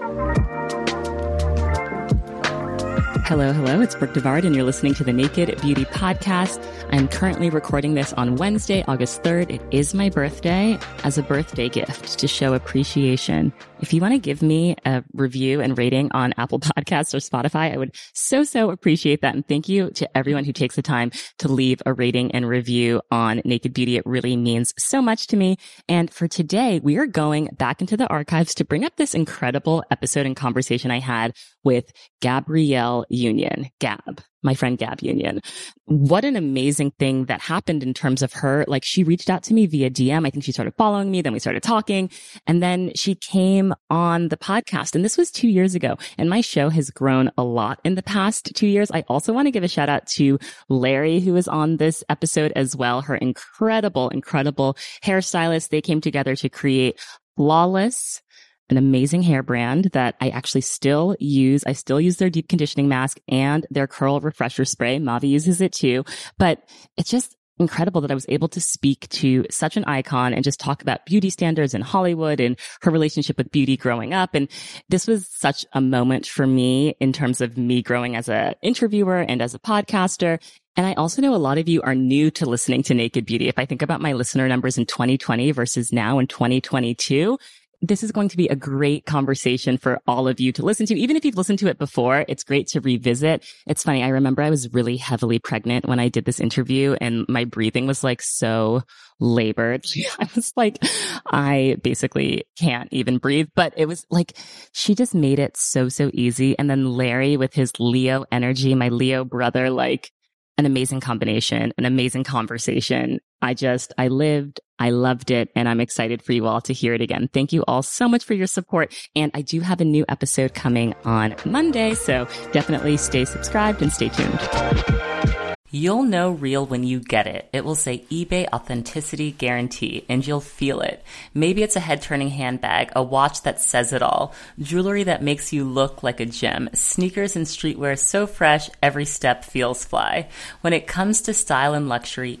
thank you Hello, hello. It's Brooke Devard, and you're listening to the Naked Beauty Podcast. I'm currently recording this on Wednesday, August 3rd. It is my birthday as a birthday gift to show appreciation. If you want to give me a review and rating on Apple Podcasts or Spotify, I would so, so appreciate that. And thank you to everyone who takes the time to leave a rating and review on Naked Beauty. It really means so much to me. And for today, we are going back into the archives to bring up this incredible episode and conversation I had with Gabrielle Union, Gab, my friend Gab Union. What an amazing thing that happened in terms of her. Like she reached out to me via DM. I think she started following me. Then we started talking and then she came on the podcast. And this was two years ago. And my show has grown a lot in the past two years. I also want to give a shout out to Larry, who is on this episode as well. Her incredible, incredible hairstylist. They came together to create flawless an amazing hair brand that I actually still use. I still use their deep conditioning mask and their curl refresher spray. Mavi uses it too, but it's just incredible that I was able to speak to such an icon and just talk about beauty standards in Hollywood and her relationship with beauty growing up. And this was such a moment for me in terms of me growing as an interviewer and as a podcaster. And I also know a lot of you are new to listening to Naked Beauty. If I think about my listener numbers in 2020 versus now in 2022, this is going to be a great conversation for all of you to listen to. Even if you've listened to it before, it's great to revisit. It's funny. I remember I was really heavily pregnant when I did this interview and my breathing was like so labored. I was like, I basically can't even breathe, but it was like, she just made it so, so easy. And then Larry with his Leo energy, my Leo brother, like an amazing combination, an amazing conversation. I just, I lived, I loved it, and I'm excited for you all to hear it again. Thank you all so much for your support. And I do have a new episode coming on Monday, so definitely stay subscribed and stay tuned. You'll know real when you get it. It will say eBay authenticity guarantee and you'll feel it. Maybe it's a head turning handbag, a watch that says it all, jewelry that makes you look like a gem, sneakers and streetwear so fresh every step feels fly. When it comes to style and luxury,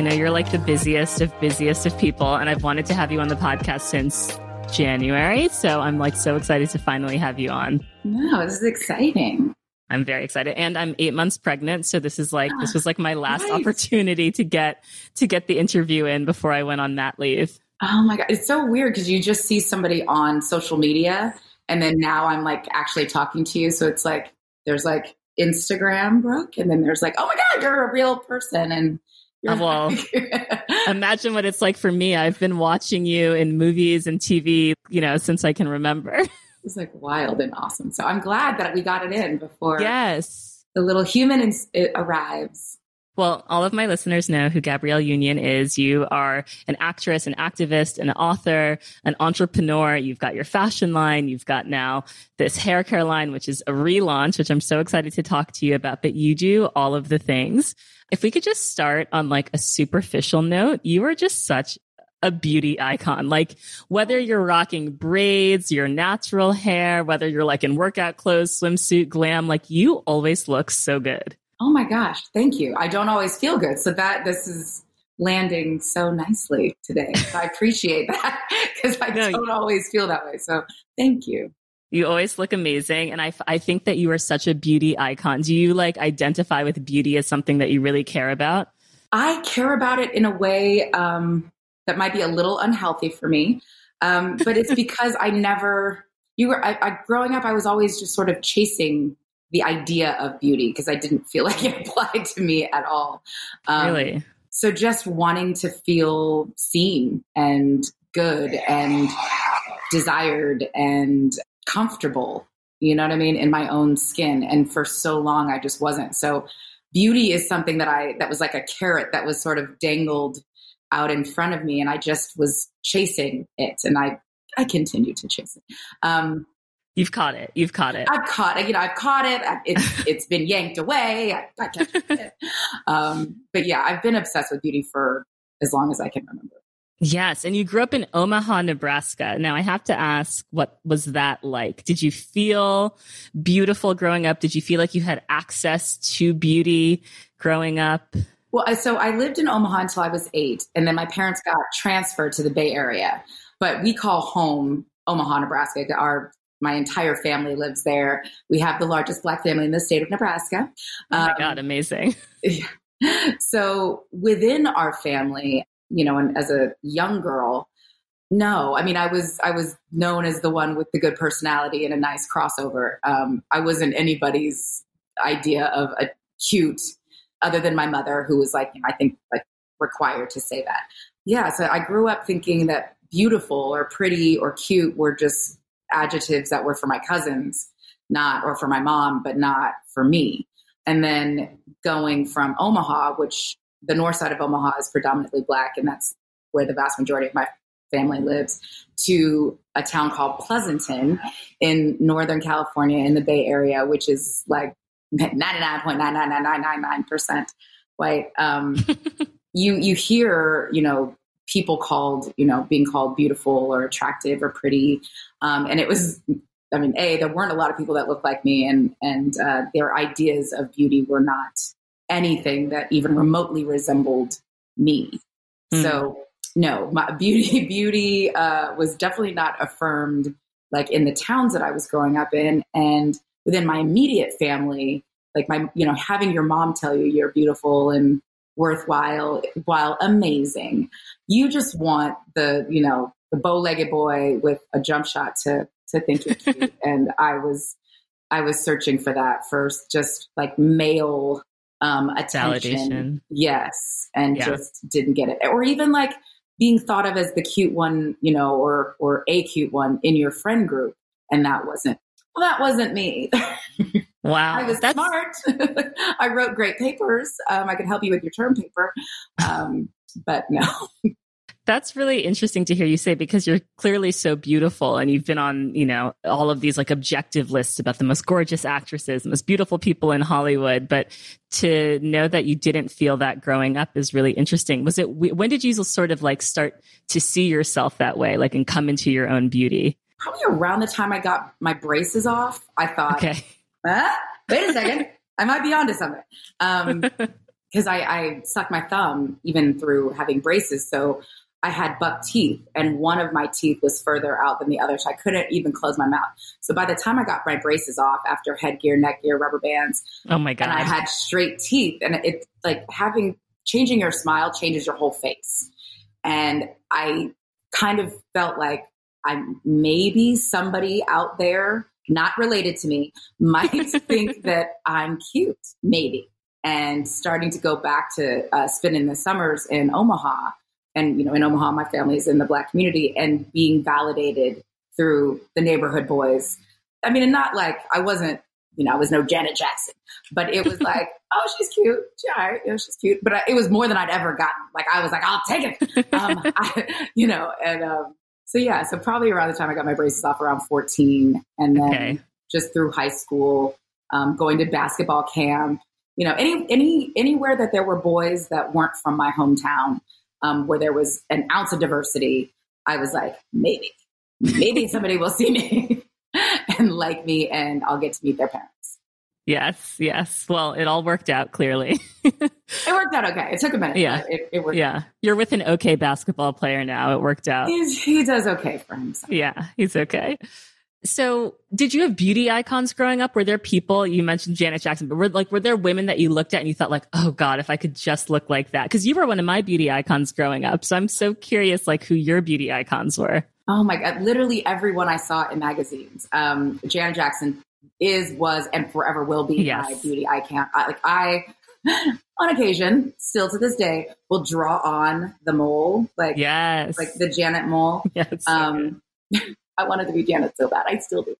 I know you're like the busiest of busiest of people, and I've wanted to have you on the podcast since January. So I'm like so excited to finally have you on. No, this is exciting. I'm very excited. And I'm eight months pregnant. So this is like, this was like my last nice. opportunity to get, to get the interview in before I went on mat leave. Oh my God. It's so weird because you just see somebody on social media and then now I'm like actually talking to you. So it's like, there's like Instagram Brooke and then there's like, oh my God, you're a real person. And well, imagine what it's like for me. I've been watching you in movies and TV, you know, since I can remember. It's like wild and awesome. So I'm glad that we got it in before yes the little human is, arrives. Well, all of my listeners know who Gabrielle Union is. You are an actress, an activist, an author, an entrepreneur. You've got your fashion line. You've got now this hair care line, which is a relaunch, which I'm so excited to talk to you about. But you do all of the things. If we could just start on like a superficial note, you are just such a beauty icon. Like whether you're rocking braids, your natural hair, whether you're like in workout clothes, swimsuit, glam, like you always look so good. Oh my gosh. Thank you. I don't always feel good. So that this is landing so nicely today. So I appreciate that because I no, don't always feel that way. So thank you. You always look amazing. And I, I think that you are such a beauty icon. Do you like identify with beauty as something that you really care about? I care about it in a way um, that might be a little unhealthy for me. Um, but it's because I never, you were, I, I, growing up, I was always just sort of chasing the idea of beauty because I didn't feel like it applied to me at all. Um, really? So just wanting to feel seen and good and desired and comfortable, you know what I mean, in my own skin. And for so long, I just wasn't. So beauty is something that I, that was like a carrot that was sort of dangled out in front of me. And I just was chasing it. And I, I continued to chase it. Um, You've caught it. You've caught it. I've caught it. You know, I've caught it. It's it's been yanked away. I, I it. Um, but yeah, I've been obsessed with beauty for as long as I can remember. Yes, and you grew up in Omaha, Nebraska. Now I have to ask, what was that like? Did you feel beautiful growing up? Did you feel like you had access to beauty growing up? Well, so I lived in Omaha until I was eight, and then my parents got transferred to the Bay Area. But we call home Omaha, Nebraska. Our my entire family lives there. We have the largest black family in the state of Nebraska. Oh my um, God, amazing. So within our family, you know, and as a young girl, no, I mean, I was I was known as the one with the good personality and a nice crossover. Um, I wasn't anybody's idea of a cute, other than my mother, who was like, you know, I think like required to say that. Yeah, so I grew up thinking that beautiful or pretty or cute were just adjectives that were for my cousins, not, or for my mom, but not for me. And then going from Omaha, which the north side of Omaha is predominantly black, and that's where the vast majority of my family lives, to a town called Pleasanton in Northern California in the Bay Area, which is like 99.99999% white. Um, you, you hear, you know, people called, you know, being called beautiful or attractive or pretty. Um, and it was, I mean, A, there weren't a lot of people that looked like me and, and uh, their ideas of beauty were not anything that even remotely resembled me. Mm. So no, my beauty, beauty uh, was definitely not affirmed like in the towns that I was growing up in. And within my immediate family, like my, you know, having your mom tell you you're beautiful and worthwhile while amazing. You just want the, you know, the bow-legged boy with a jump shot to to think you're cute. and I was I was searching for that first, just like male um attention. Validation. Yes. And yeah. just didn't get it. Or even like being thought of as the cute one, you know, or or a cute one in your friend group. And that wasn't well, that wasn't me. Wow. I was That's... smart. I wrote great papers. Um, I could help you with your term paper. Um, but no. That's really interesting to hear you say because you're clearly so beautiful and you've been on, you know, all of these like objective lists about the most gorgeous actresses, most beautiful people in Hollywood. But to know that you didn't feel that growing up is really interesting. Was it, when did you sort of like start to see yourself that way, like and come into your own beauty? Probably around the time I got my braces off, I thought, okay ah, wait a second, I might be onto something. Um, because I, I suck my thumb even through having braces. So I had buck teeth, and one of my teeth was further out than the other, so I couldn't even close my mouth. So by the time I got my braces off, after headgear, neck gear, rubber bands, oh my god, and I had straight teeth, and it's like having changing your smile changes your whole face, and I kind of felt like I'm maybe somebody out there not related to me, might think that I'm cute, maybe. And starting to go back to uh, spending the summers in Omaha. And, you know, in Omaha, my family is in the black community and being validated through the neighborhood boys. I mean, and not like I wasn't, you know, I was no Janet Jackson, but it was like, oh, she's cute. She, all right, you know, she's cute. But I, it was more than I'd ever gotten. Like I was like, I'll take it. Um, I, you know, and um, so yeah, so probably around the time I got my braces off, around 14, and then okay. just through high school, um, going to basketball camp, you know, any any anywhere that there were boys that weren't from my hometown, um, where there was an ounce of diversity, I was like, maybe, maybe somebody will see me and like me, and I'll get to meet their parents. Yes, yes. Well, it all worked out clearly. it worked out okay. It took a minute. Yeah, it, it, worked. Yeah, you're with an okay basketball player now. It worked out. He's, he does okay for himself. Yeah, he's okay. So, did you have beauty icons growing up? Were there people you mentioned Janet Jackson, but were like were there women that you looked at and you thought like, oh God, if I could just look like that? Because you were one of my beauty icons growing up. So I'm so curious, like who your beauty icons were. Oh my God! Literally everyone I saw in magazines. Um, Janet Jackson is, was, and forever will be Yes. my beauty icon. I, like I, on occasion, still to this day, will draw on the mole, like Yes. like the Janet mole. yes. Um, I wanted to be Janet so bad. I still do.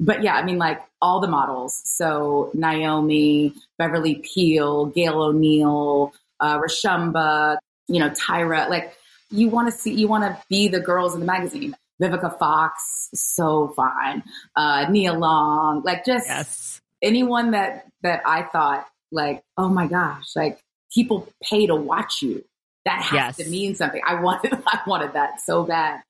But yeah, I mean, like all the models. So Naomi, Beverly Peele, Gail O'Neill, uh, Roshumba, you know, Tyra. Like you want to see, you want to be the girls in the magazine. Vivica Fox, so fine. Uh, Nia Long, like just yes. anyone that that I thought like, oh my gosh, like people pay to watch you. That has Yes. to mean something. I wanted I wanted that so bad.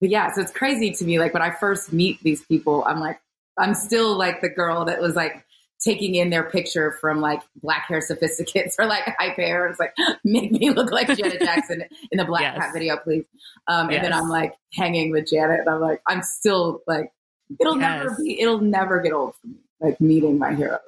But yeah, so it's crazy to me. Like when I first meet these people, I'm like, I'm still like the girl that was like taking in their picture from like black hair sophisticates or like hype hair. It's like, make me look like Janet Jackson in the Black Yes. Hat video, please. Um, and then I'm like hanging with Janet and I'm like, I'm still like, it'll never be, it'll never get old for me, like meeting my heroes.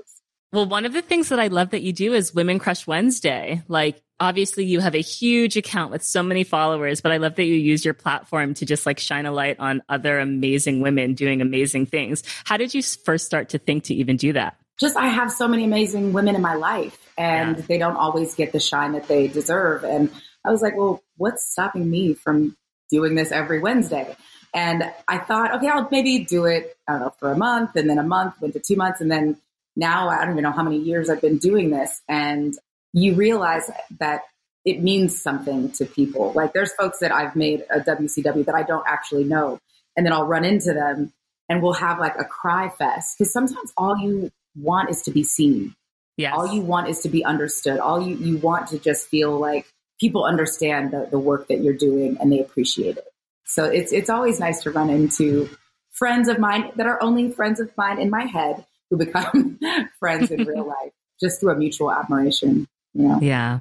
Well, one of the things that I love that you do is Women Crush Wednesday. Like, obviously, you have a huge account with so many followers, but I love that you use your platform to just like shine a light on other amazing women doing amazing things. How did you first start to think to even do that? Just I have so many amazing women in my life and Yeah. they don't always get the shine that they deserve. And I was like, well, what's stopping me from doing this every Wednesday? And I thought, okay, I'll maybe do it, I don't know, for a month and then a month, went to two months. And then now I don't even know how many years I've been doing this. And you realize that it means something to people. Like there's folks that I've made a WCW that I don't actually know. And then I'll run into them and we'll have like a cry fest. Because sometimes all you want is to be seen. Yes. All you want is to be understood. All you, you want to just feel like people understand the, the work that you're doing and they appreciate it. So it's it's always nice to run into friends of mine that are only friends of mine in my head who become friends in real life just through a mutual admiration. You know? Yeah.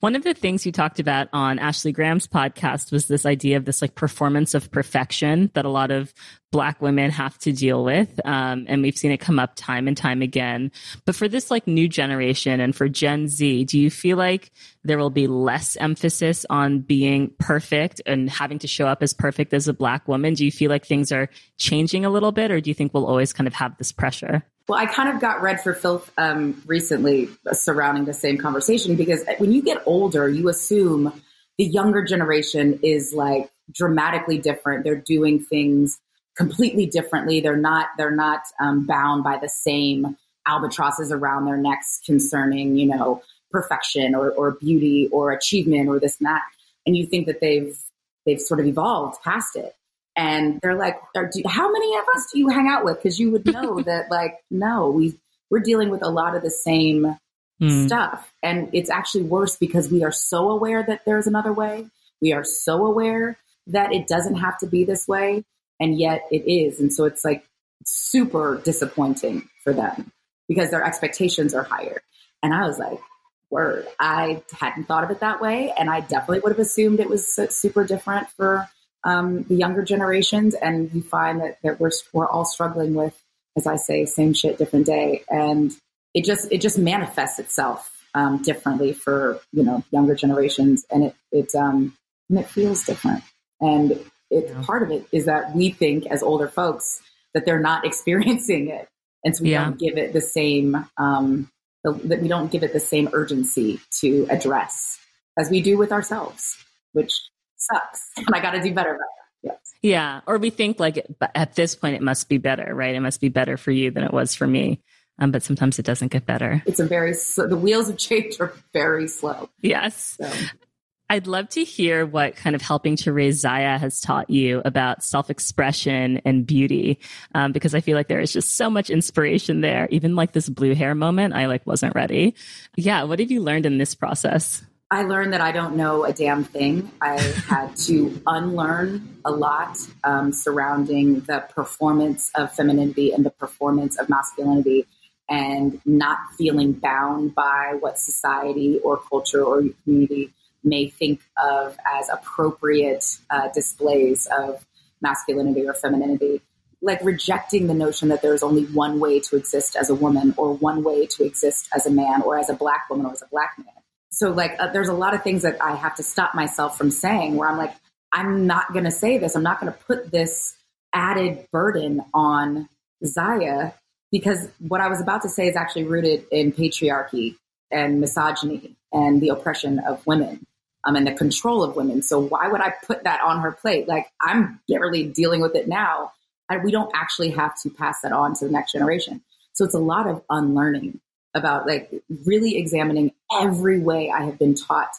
One of the things you talked about on Ashley Graham's podcast was this idea of this like performance of perfection that a lot of black women have to deal with. Um, and we've seen it come up time and time again. But for this like new generation and for Gen Z, do you feel like there will be less emphasis on being perfect and having to show up as perfect as a black woman? Do you feel like things are changing a little bit or do you think we'll always kind of have this pressure? Well, I kind of got read for filth um, recently surrounding the same conversation because when you get older, you assume the younger generation is like dramatically different. They're doing things completely differently. They're not. They're not um, bound by the same albatrosses around their necks concerning, you know, perfection or, or beauty or achievement or this and that. And you think that they've they've sort of evolved past it and they're like, are, do, "How many of us do you hang out with?" Because you would know that, like, no, we we're dealing with a lot of the same Hmm. stuff, and it's actually worse because we are so aware that there's another way. We are so aware that it doesn't have to be this way, and yet it is, and so it's like super disappointing for them because their expectations are higher. And I was like, word, I hadn't thought of it that way, and I definitely would have assumed it was super different for um, the younger generations, and you find that, that we're we're all struggling with, as I say, same shit, different day, and it just it just manifests itself um, differently for you know younger generations, and it it um and it feels different, and it Yeah. part of it is that we think as older folks that they're not experiencing it, and so we Yeah. don't give it the same um the, that we don't give it the same urgency to address as we do with ourselves, which sucks, and I got to do better about that. Yes. Yeah. Or we think like at this point, it must be better, right? It must be better for you than it was for me. Um, but sometimes it doesn't get better. It's a very sl- the wheels of change are very slow. Yes. So. I'd love to hear what kind of helping to raise Zaya has taught you about self expression and beauty, um, because I feel like there is just so much inspiration there. Even like this blue hair moment, I like wasn't ready. Yeah. What have you learned in this process? I learned that I don't know a damn thing. I had to unlearn a lot um, surrounding the performance of femininity and the performance of masculinity, and not feeling bound by what society or culture or community may think of as appropriate uh, displays of masculinity or femininity. Like rejecting the notion that there's only one way to exist as a woman, or one way to exist as a man, or as a black woman, or as a black man. So like uh, there's a lot of things that I have to stop myself from saying where I'm like I'm not going to say this. I'm not going to put this added burden on Zaya because what I was about to say is actually rooted in patriarchy and misogyny and the oppression of women um, and the control of women. So why would I put that on her plate? Like I'm barely dealing with it now. And we don't actually have to pass that on to the next generation. So it's a lot of unlearning about like really examining every way I have been taught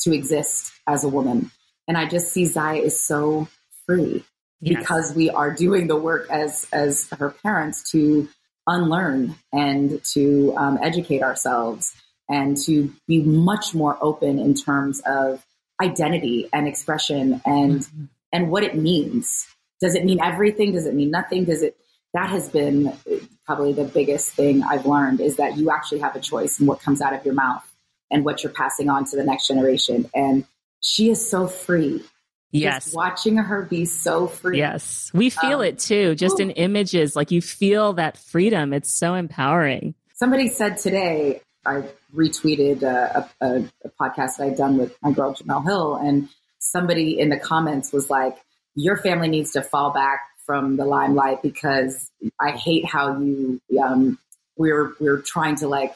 to exist as a woman. And I just see Zaya is so free yes. because we are doing the work as as her parents to unlearn and to um, educate ourselves and to be much more open in terms of identity and expression and mm-hmm. and what it means. Does it mean everything? Does it mean nothing? Does it that has been probably the biggest thing I've learned is that you actually have a choice in what comes out of your mouth and what you're passing on to the next generation. And she is so free. Yes. Just watching her be so free. Yes. We feel um, it too, just ooh. in images. Like you feel that freedom. It's so empowering. Somebody said today, I retweeted a, a, a podcast that I'd done with my girl Jemele Hill, and somebody in the comments was like, Your family needs to fall back from the limelight because I hate how you um, we're we're trying to like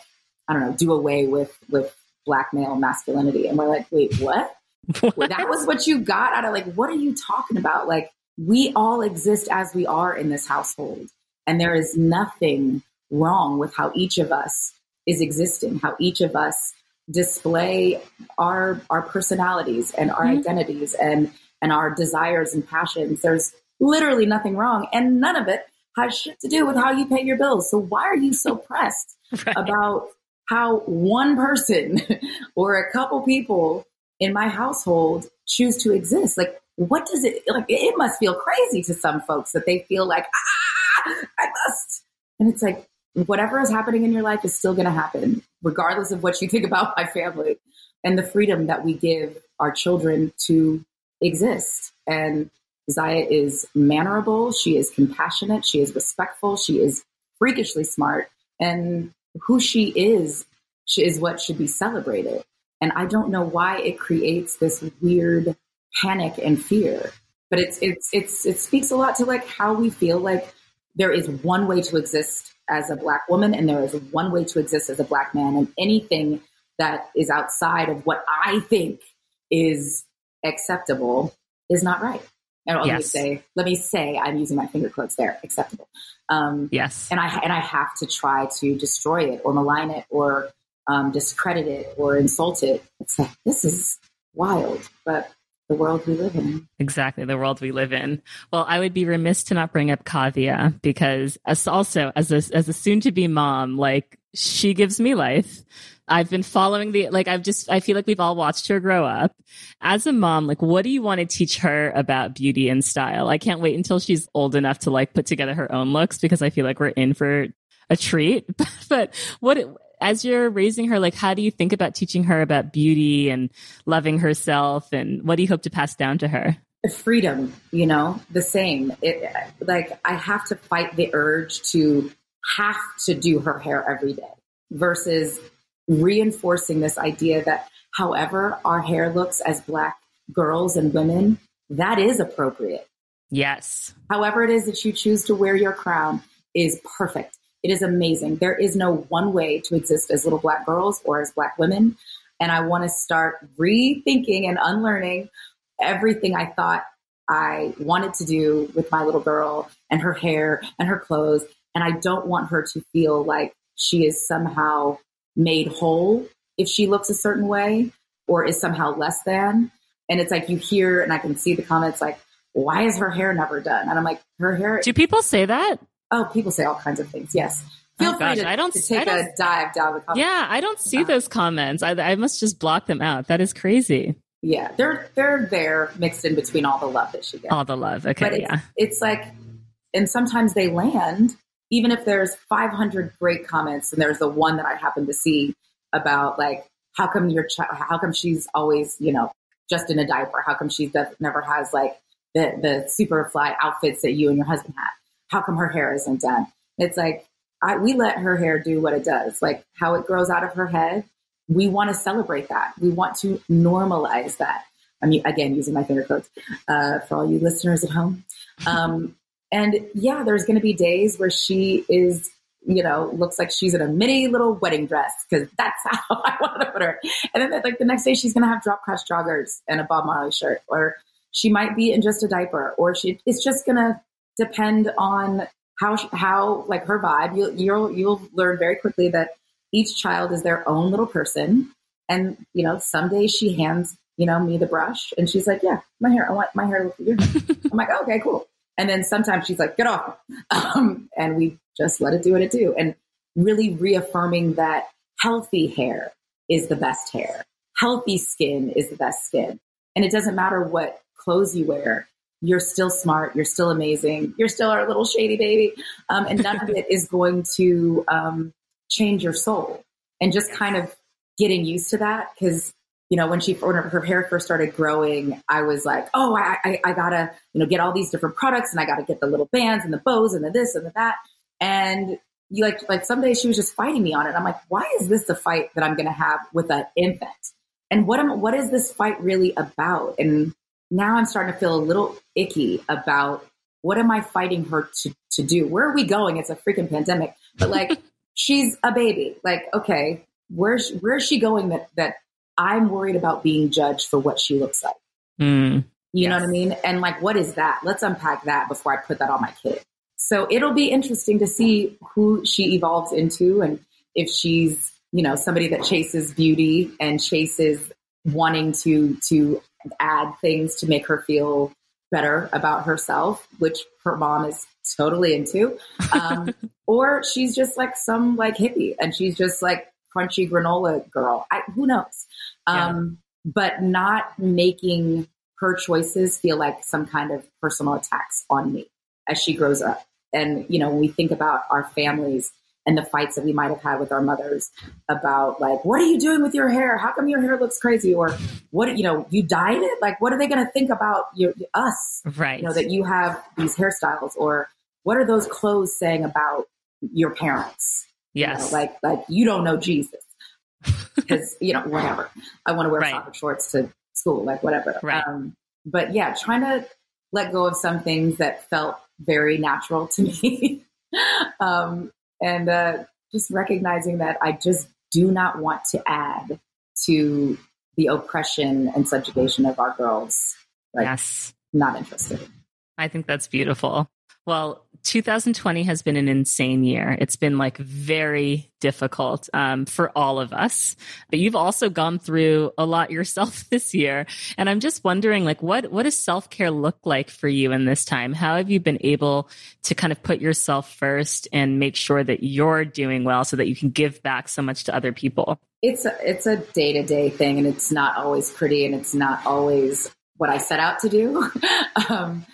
I don't know do away with with black male masculinity, and we're like, wait, what? what? That was what you got out of like, what are you talking about? Like, we all exist as we are in this household, and there is nothing wrong with how each of us is existing, how each of us display our our personalities and our mm-hmm. identities and and our desires and passions. There's literally nothing wrong, and none of it has shit to do with how you pay your bills. So why are you so pressed right. about how one person or a couple people in my household choose to exist? Like, what does it like? It must feel crazy to some folks that they feel like, ah, I must. And it's like, whatever is happening in your life is still going to happen, regardless of what you think about my family and the freedom that we give our children to exist. And Zaya is mannerable. She is compassionate. She is respectful. She is freakishly smart. And who she is, she is what should be celebrated. And I don't know why it creates this weird panic and fear. But it's it's it's it speaks a lot to like how we feel like there is one way to exist as a black woman and there is one way to exist as a black man and anything that is outside of what I think is acceptable is not right. And let yes. me say, let me say, I'm using my finger quotes there, acceptable. Um, yes. And I and I have to try to destroy it or malign it or um, discredit it or insult it. It's like this is wild, but the world we live in. Exactly, the world we live in. Well, I would be remiss to not bring up Kaavia because as also as a as a soon to be mom, like she gives me life. I've been following the, like, I've just, I feel like we've all watched her grow up. As a mom, like, what do you want to teach her about beauty and style? I can't wait until she's old enough to like put together her own looks because I feel like we're in for a treat. but what, as you're raising her, like, how do you think about teaching her about beauty and loving herself? And what do you hope to pass down to her? Freedom, you know, the same. It, like, I have to fight the urge to have to do her hair every day versus reinforcing this idea that however our hair looks as black girls and women, that is appropriate. Yes. However it is that you choose to wear your crown is perfect. It is amazing. There is no one way to exist as little black girls or as black women. And I want to start rethinking and unlearning everything I thought I wanted to do with my little girl and her hair and her clothes. And I don't want her to feel like she is somehow made whole if she looks a certain way or is somehow less than. And it's like you hear, and I can see the comments like, why is her hair never done? And I'm like, her hair. Do people say that? Oh, people say all kinds of things. Yes. Oh, Feel oh, free gosh, to, I don't, to take don't, a dive down the comments. Yeah, I don't see those comments. I, I must just block them out. That is crazy. Yeah, they're they're there mixed in between all the love that she gets. All the love. Okay, but it's, yeah. It's like, and sometimes they land even if there's 500 great comments and there's the one that I happen to see about like, how come your child, how come she's always, you know, just in a diaper? How come she does, never has like the, the super fly outfits that you and your husband had? How come her hair isn't done? It's like, I, we let her hair do what it does, like how it grows out of her head. We want to celebrate that. We want to normalize that. I mean, again, using my finger quotes uh, for all you listeners at home. Um, and yeah, there's going to be days where she is you know, looks like she's in a mini little wedding dress because that's how I want to put her. And then like the next day she's going to have drop crotch joggers and a Bob Marley shirt, or she might be in just a diaper, or she it's just going to depend on how how like her vibe. You'll you'll you'll learn very quickly that each child is their own little person, and you know, some days she hands you know me the brush, and she's like, "Yeah, my hair, I want my hair to look good." I'm like, oh, "Okay, cool." And then sometimes she's like, "Get off," um, and we just let it do what it do, and really reaffirming that healthy hair is the best hair, healthy skin is the best skin, and it doesn't matter what clothes you wear you're still smart, you're still amazing, you're still our little shady baby. Um, and none of it is going to um, change your soul. And just kind of getting used to that because you know when she when her hair first started growing i was like oh I, I, I gotta you know get all these different products and i gotta get the little bands and the bows and the this and the that and you like like some days she was just fighting me on it i'm like why is this the fight that i'm gonna have with an infant and what am what is this fight really about and now I'm starting to feel a little icky about what am I fighting her to, to do? Where are we going? It's a freaking pandemic. But like, she's a baby. Like, okay, where's where's she going that that I'm worried about being judged for what she looks like? Mm, you yes. know what I mean? And like, what is that? Let's unpack that before I put that on my kid. So it'll be interesting to see who she evolves into and if she's, you know, somebody that chases beauty and chases wanting to to add things to make her feel better about herself, which her mom is totally into. Um, or she's just like some like hippie and she's just like crunchy granola girl. I, who knows? Um, yeah. But not making her choices feel like some kind of personal attacks on me as she grows up. And, you know, when we think about our families, and the fights that we might have had with our mothers about like, what are you doing with your hair? How come your hair looks crazy? Or what, you know, you dyed it? Like, what are they going to think about you, us? Right. You know, that you have these hairstyles or what are those clothes saying about your parents? Yes. You know, like, like you don't know Jesus because, you know, whatever. I want to wear right. soccer shorts to school, like whatever. Right. Um, but yeah, trying to let go of some things that felt very natural to me. um, and uh, just recognizing that I just do not want to add to the oppression and subjugation of our girls. Like, yes. Not interested. I think that's beautiful. Well, 2020 has been an insane year. It's been like very difficult um, for all of us. But you've also gone through a lot yourself this year, and I'm just wondering, like, what what does self care look like for you in this time? How have you been able to kind of put yourself first and make sure that you're doing well, so that you can give back so much to other people? It's a, it's a day to day thing, and it's not always pretty, and it's not always what I set out to do. um,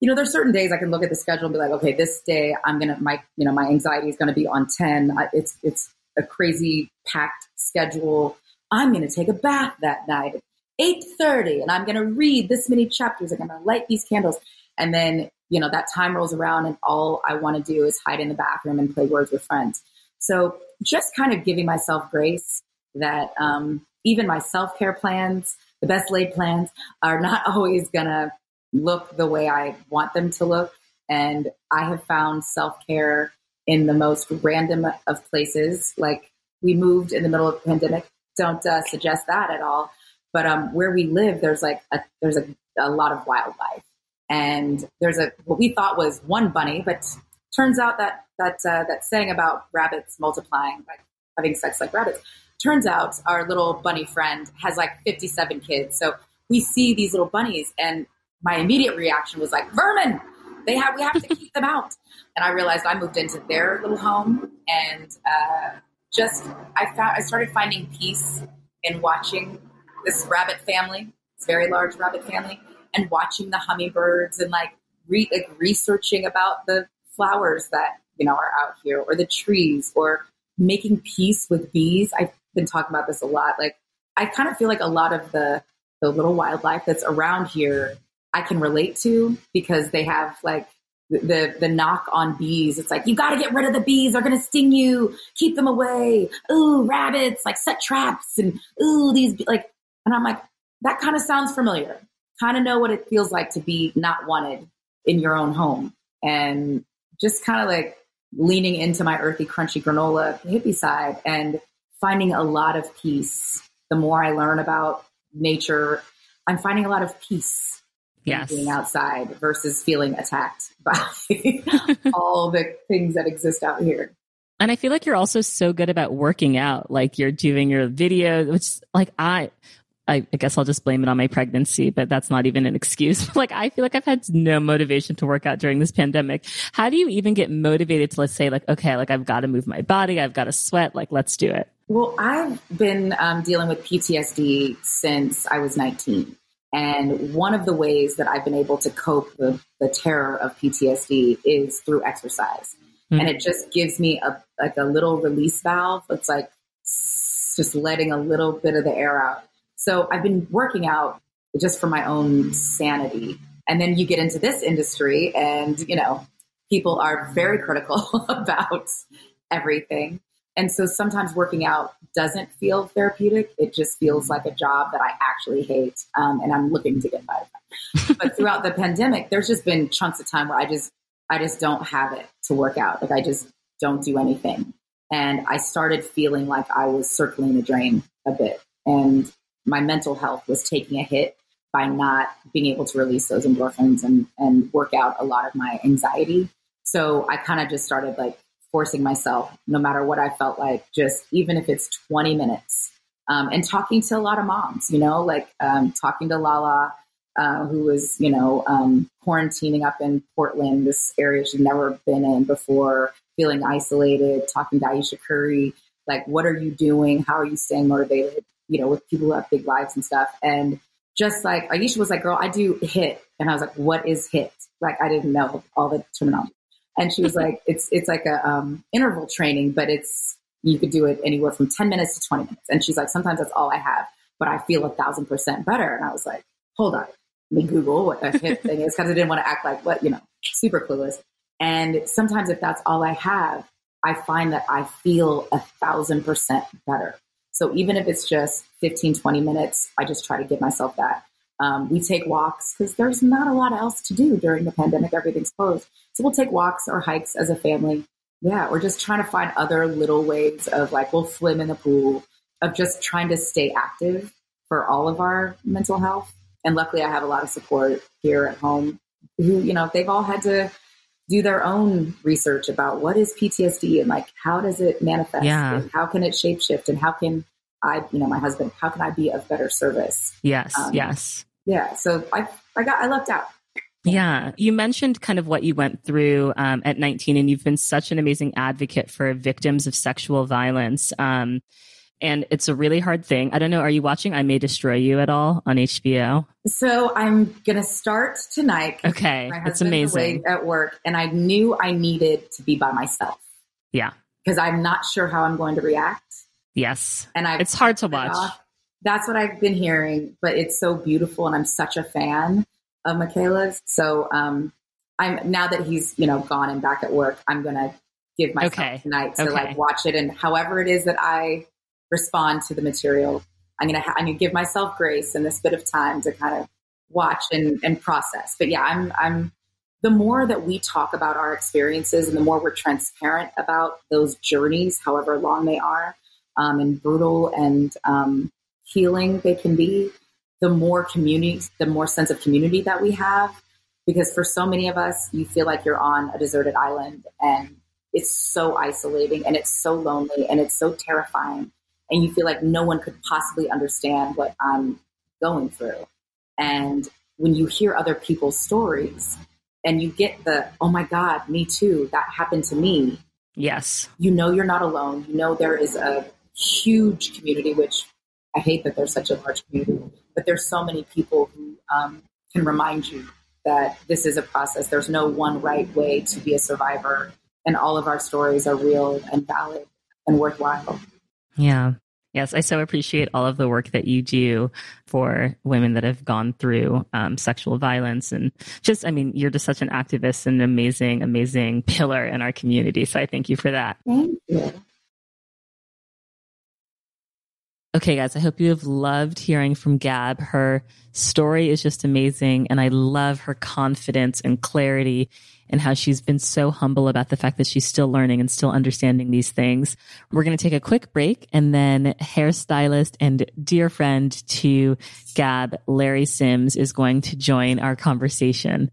you know, there's certain days I can look at the schedule and be like, okay, this day I'm gonna my you know my anxiety is gonna be on ten. It's it's a crazy packed schedule. I'm gonna take a bath that night at eight thirty, and I'm gonna read this many chapters. I'm gonna light these candles, and then you know that time rolls around, and all I want to do is hide in the bathroom and play words with friends. So just kind of giving myself grace that um, even my self care plans, the best laid plans, are not always gonna look the way I want them to look. And I have found self care in the most random of places. Like we moved in the middle of the pandemic. Don't uh, suggest that at all. But um, where we live, there's like a, there's a, a lot of wildlife, and there's a what we thought was one bunny, but turns out that that uh, that saying about rabbits multiplying, like having sex like rabbits, turns out our little bunny friend has like 57 kids. So we see these little bunnies, and my immediate reaction was like, vermin. They have we have to keep them out. And I realized I moved into their little home and uh, just I found I started finding peace in watching this rabbit family, this very large rabbit family, and watching the hummingbirds and like, re- like researching about the flowers that you know are out here or the trees or making peace with bees. I've been talking about this a lot. Like I kind of feel like a lot of the the little wildlife that's around here I can relate to because they have like the the knock on bees. It's like you got to get rid of the bees; they're going to sting you. Keep them away. Ooh, rabbits! Like set traps and ooh these like. And I'm like, that kind of sounds familiar. Kind of know what it feels like to be not wanted in your own home, and just kind of like leaning into my earthy, crunchy granola hippie side and finding a lot of peace. The more I learn about nature, I'm finding a lot of peace yes. being outside versus feeling attacked by all the things that exist out here. And I feel like you're also so good about working out. Like you're doing your videos, which like I, I, I, guess I'll just blame it on my pregnancy, but that's not even an excuse. like I feel like I've had no motivation to work out during this pandemic. How do you even get motivated to let's say like, okay, like I've got to move my body. I've got to sweat. Like let's do it. Well, I've been um, dealing with PTSD since I was 19. And one of the ways that I've been able to cope with the terror of PTSD is through exercise. Mm-hmm. And it just gives me a like a little release valve. It's like just letting a little bit of the air out. So I've been working out just for my own sanity. And then you get into this industry and, you know, people are very critical about everything. And so sometimes working out doesn't feel therapeutic. It just feels like a job that I actually hate. Um, and I'm looking to get by but throughout the pandemic, there's just been chunks of time where I just, I just don't have it to work out. Like I just don't do anything. And I started feeling like I was circling the drain a bit. And my mental health was taking a hit by not being able to release those endorphins and, and work out a lot of my anxiety. So I kind of just started like forcing myself, no matter what I felt like, just even if it's 20 minutes. Um, and talking to a lot of moms, you know, like um, talking to Lala, uh, who was, you know, um, quarantining up in Portland, this area she'd never been in before, feeling isolated, talking to Ayesha Curry, like, what are you doing? How are you staying motivated, you know, with people who have big lives and stuff. And just like Ayesha was like, girl, I do HIIT. And I was like, what is HIIT? Like, I didn't know all the terminology. And she was like, it's, it's like a, um, interval training, but it's, you could do it anywhere from 10 minutes to 20 minutes. And she's like, sometimes that's all I have, but I feel a thousand percent better. And I was like, hold on, let me Google what a HIIT thing is because I didn't want to act like what, you know, super clueless. And sometimes if that's all I have, I find that I feel a thousand percent better. So even if it's just 15, 20 minutes, I just try to give myself that. Um, we take walks because there's not a lot else to do during the pandemic. Everything's closed. So we'll take walks or hikes as a family. Yeah, we're just trying to find other little ways of like, we'll swim in the pool, of just trying to stay active for all of our mental health. And luckily, I have a lot of support here at home who, you know, they've all had to do their own research about what is PTSD and like how does it manifest? Yeah. how can it shapeshift and how can I, you know, my husband, how can I be of better service? Yes, um, yes. Yeah. So I, I got, I lucked out. Yeah. You mentioned kind of what you went through um, at 19, and you've been such an amazing advocate for victims of sexual violence. Um, and it's a really hard thing. I don't know. Are you watching I May Destroy You at all on HBO? So I'm going to start tonight. Okay. It's amazing. At work, and I knew I needed to be by myself. Yeah. Because I'm not sure how I'm going to react. Yes. And I it's hard to watch. That's what I've been hearing, but it's so beautiful, and I'm such a fan of Michaela's. So um, I'm now that he's you know gone and back at work, I'm gonna give myself okay. tonight to okay. like watch it, and however it is that I respond to the material. I'm gonna ha- I'm gonna give myself grace and this bit of time to kind of watch and, and process. But yeah, I'm I'm the more that we talk about our experiences and the more we're transparent about those journeys, however long they are, um, and brutal and um, healing they can be, the more community, the more sense of community that we have. Because for so many of us, you feel like you're on a deserted island and it's so isolating and it's so lonely and it's so terrifying and you feel like no one could possibly understand what I'm going through. And when you hear other people's stories and you get the, oh my God, me too, that happened to me. Yes. You know you're not alone. You know there is a huge community, which I hate that there's such a large community, but there's so many people who um, can remind you that this is a process. There's no one right way to be a survivor, and all of our stories are real and valid and worthwhile. Yeah. Yes, I so appreciate all of the work that you do for women that have gone through um, sexual violence. And just, I mean, you're just such an activist and an amazing, amazing pillar in our community. So I thank you for that. Thank you. Okay, guys, I hope you have loved hearing from Gab. Her story is just amazing, and I love her confidence and clarity and how she's been so humble about the fact that she's still learning and still understanding these things. We're going to take a quick break and then hairstylist and dear friend to Gab, Larry Sims is going to join our conversation.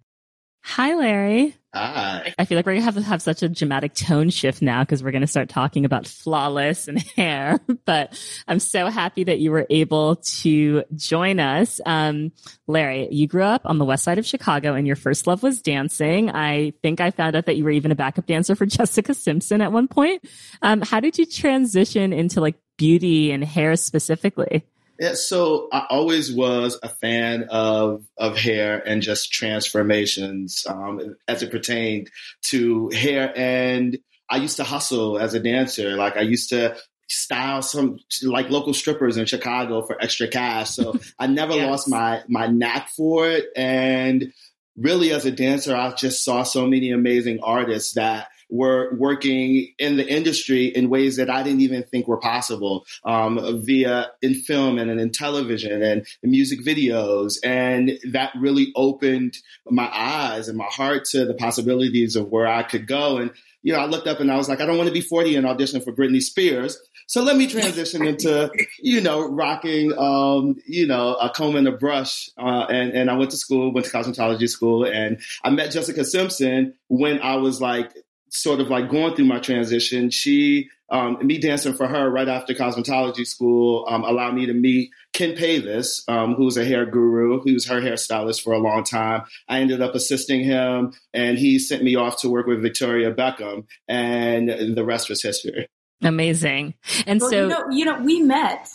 Hi, Larry. Hi. I feel like we're gonna have to have such a dramatic tone shift now because we're gonna start talking about flawless and hair. But I'm so happy that you were able to join us. Um, Larry, you grew up on the west side of Chicago and your first love was dancing. I think I found out that you were even a backup dancer for Jessica Simpson at one point. Um, how did you transition into like beauty and hair specifically? Yeah, so I always was a fan of of hair and just transformations um, as it pertained to hair. And I used to hustle as a dancer. Like I used to style some like local strippers in Chicago for extra cash. So I never yes. lost my my knack for it. And really, as a dancer, I just saw so many amazing artists that were working in the industry in ways that I didn't even think were possible um, via in film and in television and music videos. And that really opened my eyes and my heart to the possibilities of where I could go. And, you know, I looked up and I was like, I don't want to be 40 and audition for Britney Spears. So let me transition into, you know, rocking, um, you know, a comb and a brush. Uh, and, and I went to school, went to cosmetology school, and I met Jessica Simpson when I was like sort of like going through my transition, she, um, me dancing for her right after cosmetology school, um, allowed me to meet Ken Paves, um, who's a hair guru, who's her hairstylist for a long time. I ended up assisting him, and he sent me off to work with Victoria Beckham, and the rest was history. Amazing. And well, so, you know, you know, we met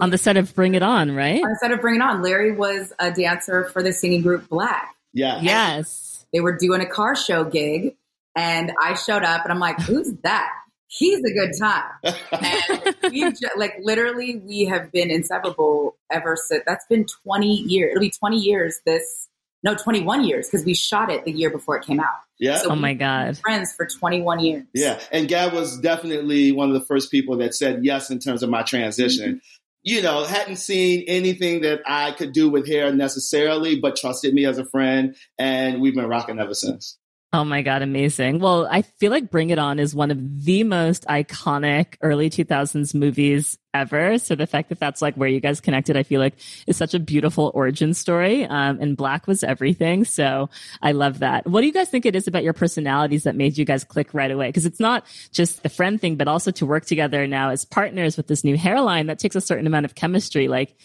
on the set of Bring It On, right? On the set of Bring It On, Larry was a dancer for the singing group Blaque. Yeah. Yes. They were doing a car show gig and I showed up and I'm like, who's that? He's a good time. and we like literally we have been inseparable ever since that's been 20 years. It'll be 20 years this no 21 years because we shot it the year before it came out. Yeah. So oh my God. Friends for 21 years. Yeah. And Gab was definitely one of the first people that said yes in terms of my transition. Mm-hmm you know, hadn't seen anything that I could do with hair necessarily, but trusted me as a friend. And we've been rocking ever since. Oh my God, amazing. Well, I feel like Bring It On is one of the most iconic early 2000s movies ever. So the fact that that's like where you guys connected, I feel like is such a beautiful origin story. Um, and Blaque was everything. So I love that. What do you guys think it is about your personalities that made you guys click right away? Cause it's not just the friend thing, but also to work together now as partners with this new hairline that takes a certain amount of chemistry. Like,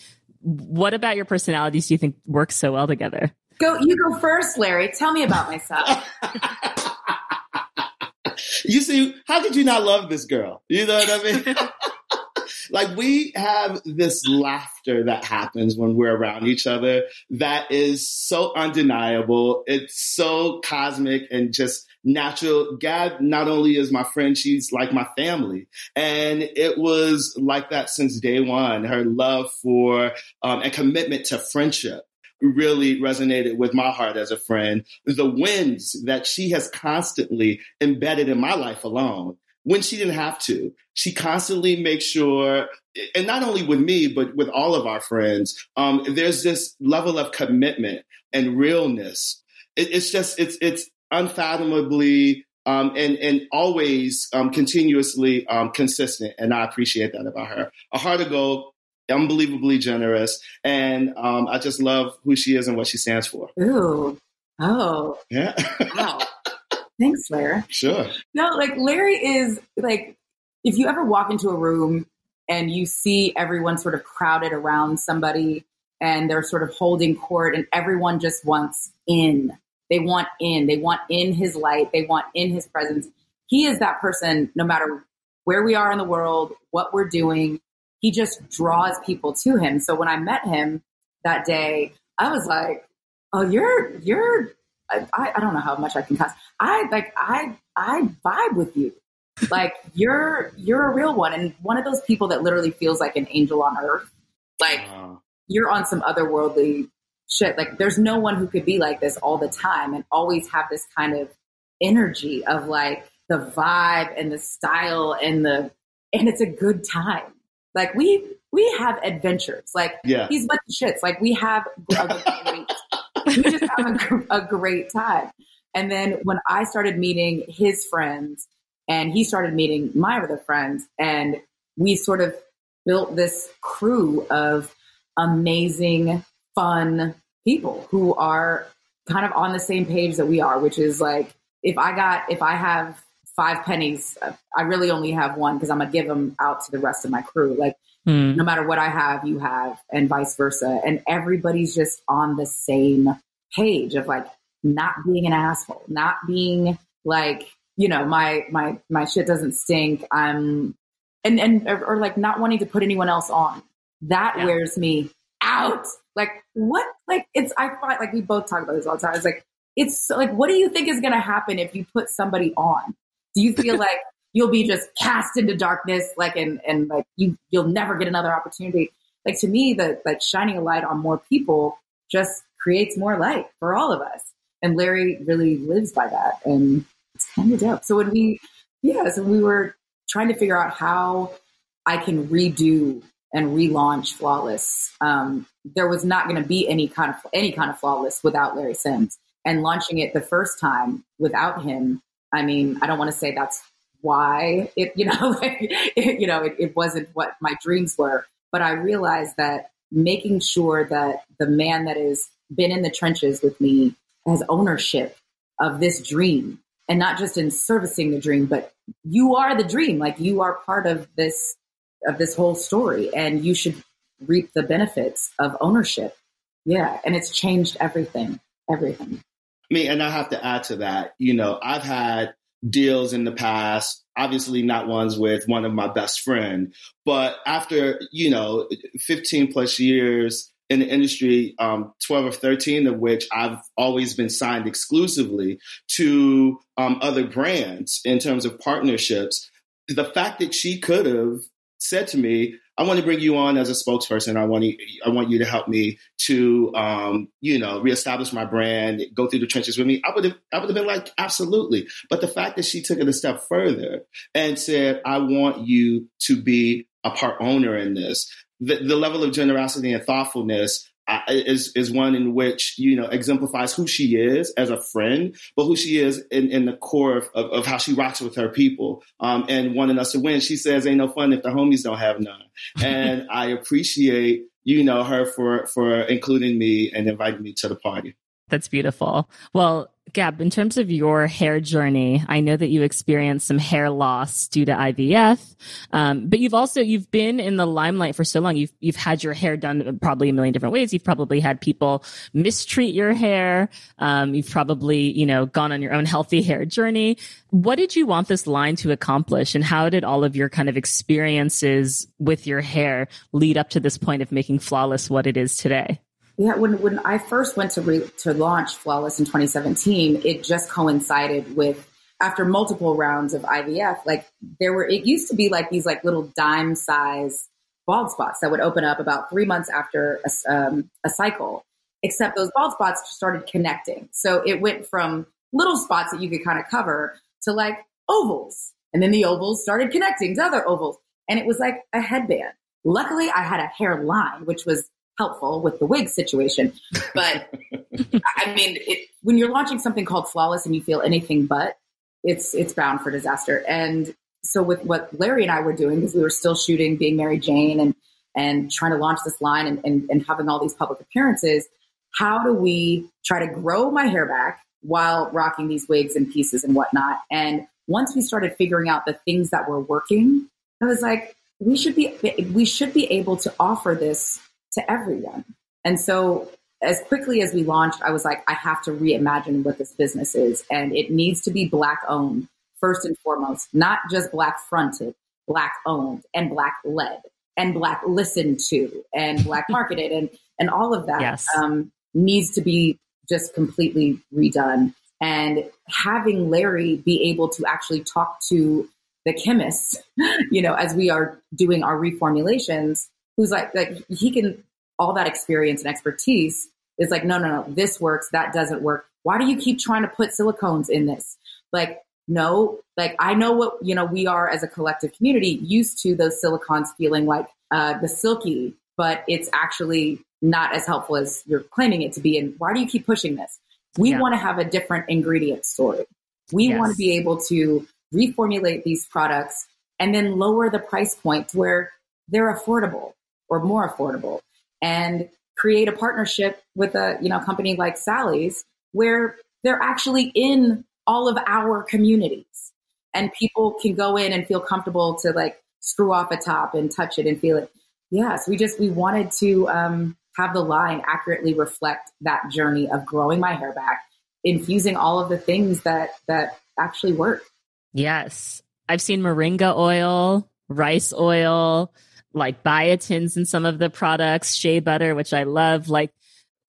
what about your personalities do you think works so well together? Go, you go first, Larry. Tell me about myself. you see, how could you not love this girl? You know what I mean? like we have this laughter that happens when we're around each other that is so undeniable. It's so cosmic and just natural. Gab not only is my friend, she's like my family. And it was like that since day one. Her love for um, and commitment to friendship really resonated with my heart as a friend. The wins that she has constantly embedded in my life alone when she didn't have to. She constantly makes sure, and not only with me, but with all of our friends, um, there's this level of commitment and realness. It, it's just, it's, it's unfathomably um, and and always um, continuously um, consistent, and I appreciate that about her. A heart of gold, unbelievably generous, and um, I just love who she is and what she stands for. Ooh, oh, yeah, wow. Thanks, Larry. Sure. No, like Larry is like, if you ever walk into a room and you see everyone sort of crowded around somebody and they're sort of holding court and everyone just wants in. They want in. They want in his light. They want in his presence. He is that person no matter where we are in the world, what we're doing he just draws people to him. So when I met him that day, I was like, "Oh, you're you're." I, I don't know how much I can cuss. I like I I vibe with you. Like you're you're a real one and one of those people that literally feels like an angel on earth. Like you're on some otherworldly shit. Like there's no one who could be like this all the time and always have this kind of energy of like the vibe and the style and the and it's a good time. Like we we have adventures. Like yeah. these bunch of shits. Like we have a great, we just have a, a great time. And then when I started meeting his friends and he started meeting my other friends and we sort of built this crew of amazing, fun people who are kind of on the same page that we are, which is like, if I got, if I have five pennies, I really only have one because I'm gonna give them out to the rest of my crew. Like, mm. no matter what I have, you have, and vice versa. And everybody's just on the same page of like not being an asshole, not being like, you know, my my my shit doesn't stink. I'm and and or, or like not wanting to put anyone else on. That yeah. wears me out. Like what? Like it's I find like we both talk about this all the time. It's like it's like what do you think is going to happen if you put somebody on? Do you feel like you'll be just cast into darkness, like and and like you you'll never get another opportunity? Like to me, the like shining a light on more people just creates more light for all of us. And Larry really lives by that, and it's kind of dope. So when we yeah, so we were trying to figure out how I can redo and relaunch Flawless. Um, there was not going to be any kind of any kind of Flawless without Larry Sims, and launching it the first time without him. I mean, I don't want to say that's why it, you know, like, it, you know, it, it wasn't what my dreams were, but I realized that making sure that the man that has been in the trenches with me has ownership of this dream and not just in servicing the dream, but you are the dream. Like you are part of this of this whole story, and you should reap the benefits of ownership. Yeah, and it's changed everything. Everything. I mean, and I have to add to that. You know, I've had deals in the past, obviously not ones with one of my best friend, but after you know, fifteen plus years in the industry, um, 12 or 13 of which I've always been signed exclusively to um, other brands in terms of partnerships. The fact that she could have said to me, I want to bring you on as a spokesperson. I want you, I want you to help me to, um, you know, reestablish my brand, go through the trenches with me. I would have, I would have been like, absolutely. But the fact that she took it a step further and said, I want you to be a part owner in this, the, the level of generosity and thoughtfulness is is one in which you know exemplifies who she is as a friend, but who she is in, in the core of, of, of, how she rocks with her people um, and wanting us to win. She says, "Ain't no fun if the homies don't have none," and I appreciate you know her for for including me and inviting me to the party. That's beautiful. Well, Gab, in terms of your hair journey, I know that you experienced some hair loss due to IVF, um, but you've also you've been in the limelight for so long. You've you've had your hair done probably a million different ways. You've probably had people mistreat your hair. Um, you've probably you know gone on your own healthy hair journey. What did you want this line to accomplish, and how did all of your kind of experiences with your hair lead up to this point of making flawless what it is today? Yeah, when when I first went to re, to launch Flawless in 2017, it just coincided with after multiple rounds of IVF. Like there were, it used to be like these like little dime size bald spots that would open up about three months after a, um, a cycle. Except those bald spots started connecting, so it went from little spots that you could kind of cover to like ovals, and then the ovals started connecting to other ovals, and it was like a headband. Luckily, I had a hairline, which was helpful with the wig situation. But I mean, it, when you're launching something called Flawless and you feel anything but, it's it's bound for disaster. And so with what Larry and I were doing, because we were still shooting Being Mary Jane and and trying to launch this line and, and, and having all these public appearances, how do we try to grow my hair back while rocking these wigs and pieces and whatnot? And once we started figuring out the things that were working, I was like, we should be we should be able to offer this to everyone. And so as quickly as we launched, I was like, I have to reimagine what this business is. And it needs to be black owned first and foremost, not just black fronted, black owned and black led and black listened to and black marketed and, and all of that yes. um, needs to be just completely redone. And having Larry be able to actually talk to the chemists, you know, as we are doing our reformulations who's like like he can all that experience and expertise is like no no no this works that doesn't work why do you keep trying to put silicones in this like no like i know what you know we are as a collective community used to those silicons feeling like uh, the silky but it's actually not as helpful as you're claiming it to be and why do you keep pushing this We Yeah. want to have a different ingredient story. We Yes. want to be able to reformulate these products and then lower the price point to where they're affordable or more affordable and create a partnership with a you know company like Sally's where they're actually in all of our communities and people can go in and feel comfortable to like screw off a top and touch it and feel it. Yes, we just we wanted to um, have the line accurately reflect that journey of growing my hair back, infusing all of the things that that actually work. Yes. I've seen moringa oil, rice oil, like biotins in some of the products, shea butter, which I love. Like,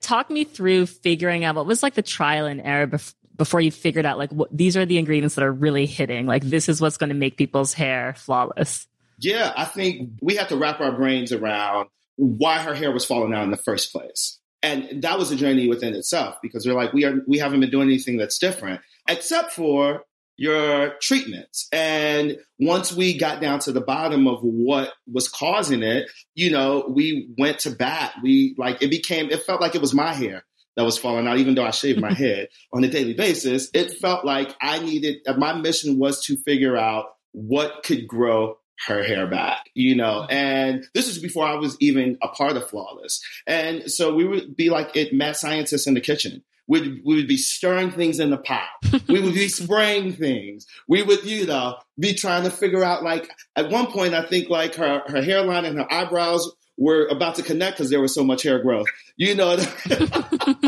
talk me through figuring out what was like the trial and error bef- before you figured out like what these are the ingredients that are really hitting. Like, this is what's going to make people's hair flawless. Yeah, I think we have to wrap our brains around why her hair was falling out in the first place. And that was a journey within itself because we're like, we are we haven't been doing anything that's different, except for your treatments. And once we got down to the bottom of what was causing it, you know, we went to bat. We like it became it felt like it was my hair that was falling out, even though I shaved my head on a daily basis. It felt like I needed my mission was to figure out what could grow her hair back, you know. Mm-hmm. And this is before I was even a part of Flawless. And so we would be like it mad scientists in the kitchen. We'd, we would be stirring things in the pot. we would be spraying things. We would, you know, be trying to figure out like at one point I think like her her hairline and her eyebrows were about to connect because there was so much hair growth. You know,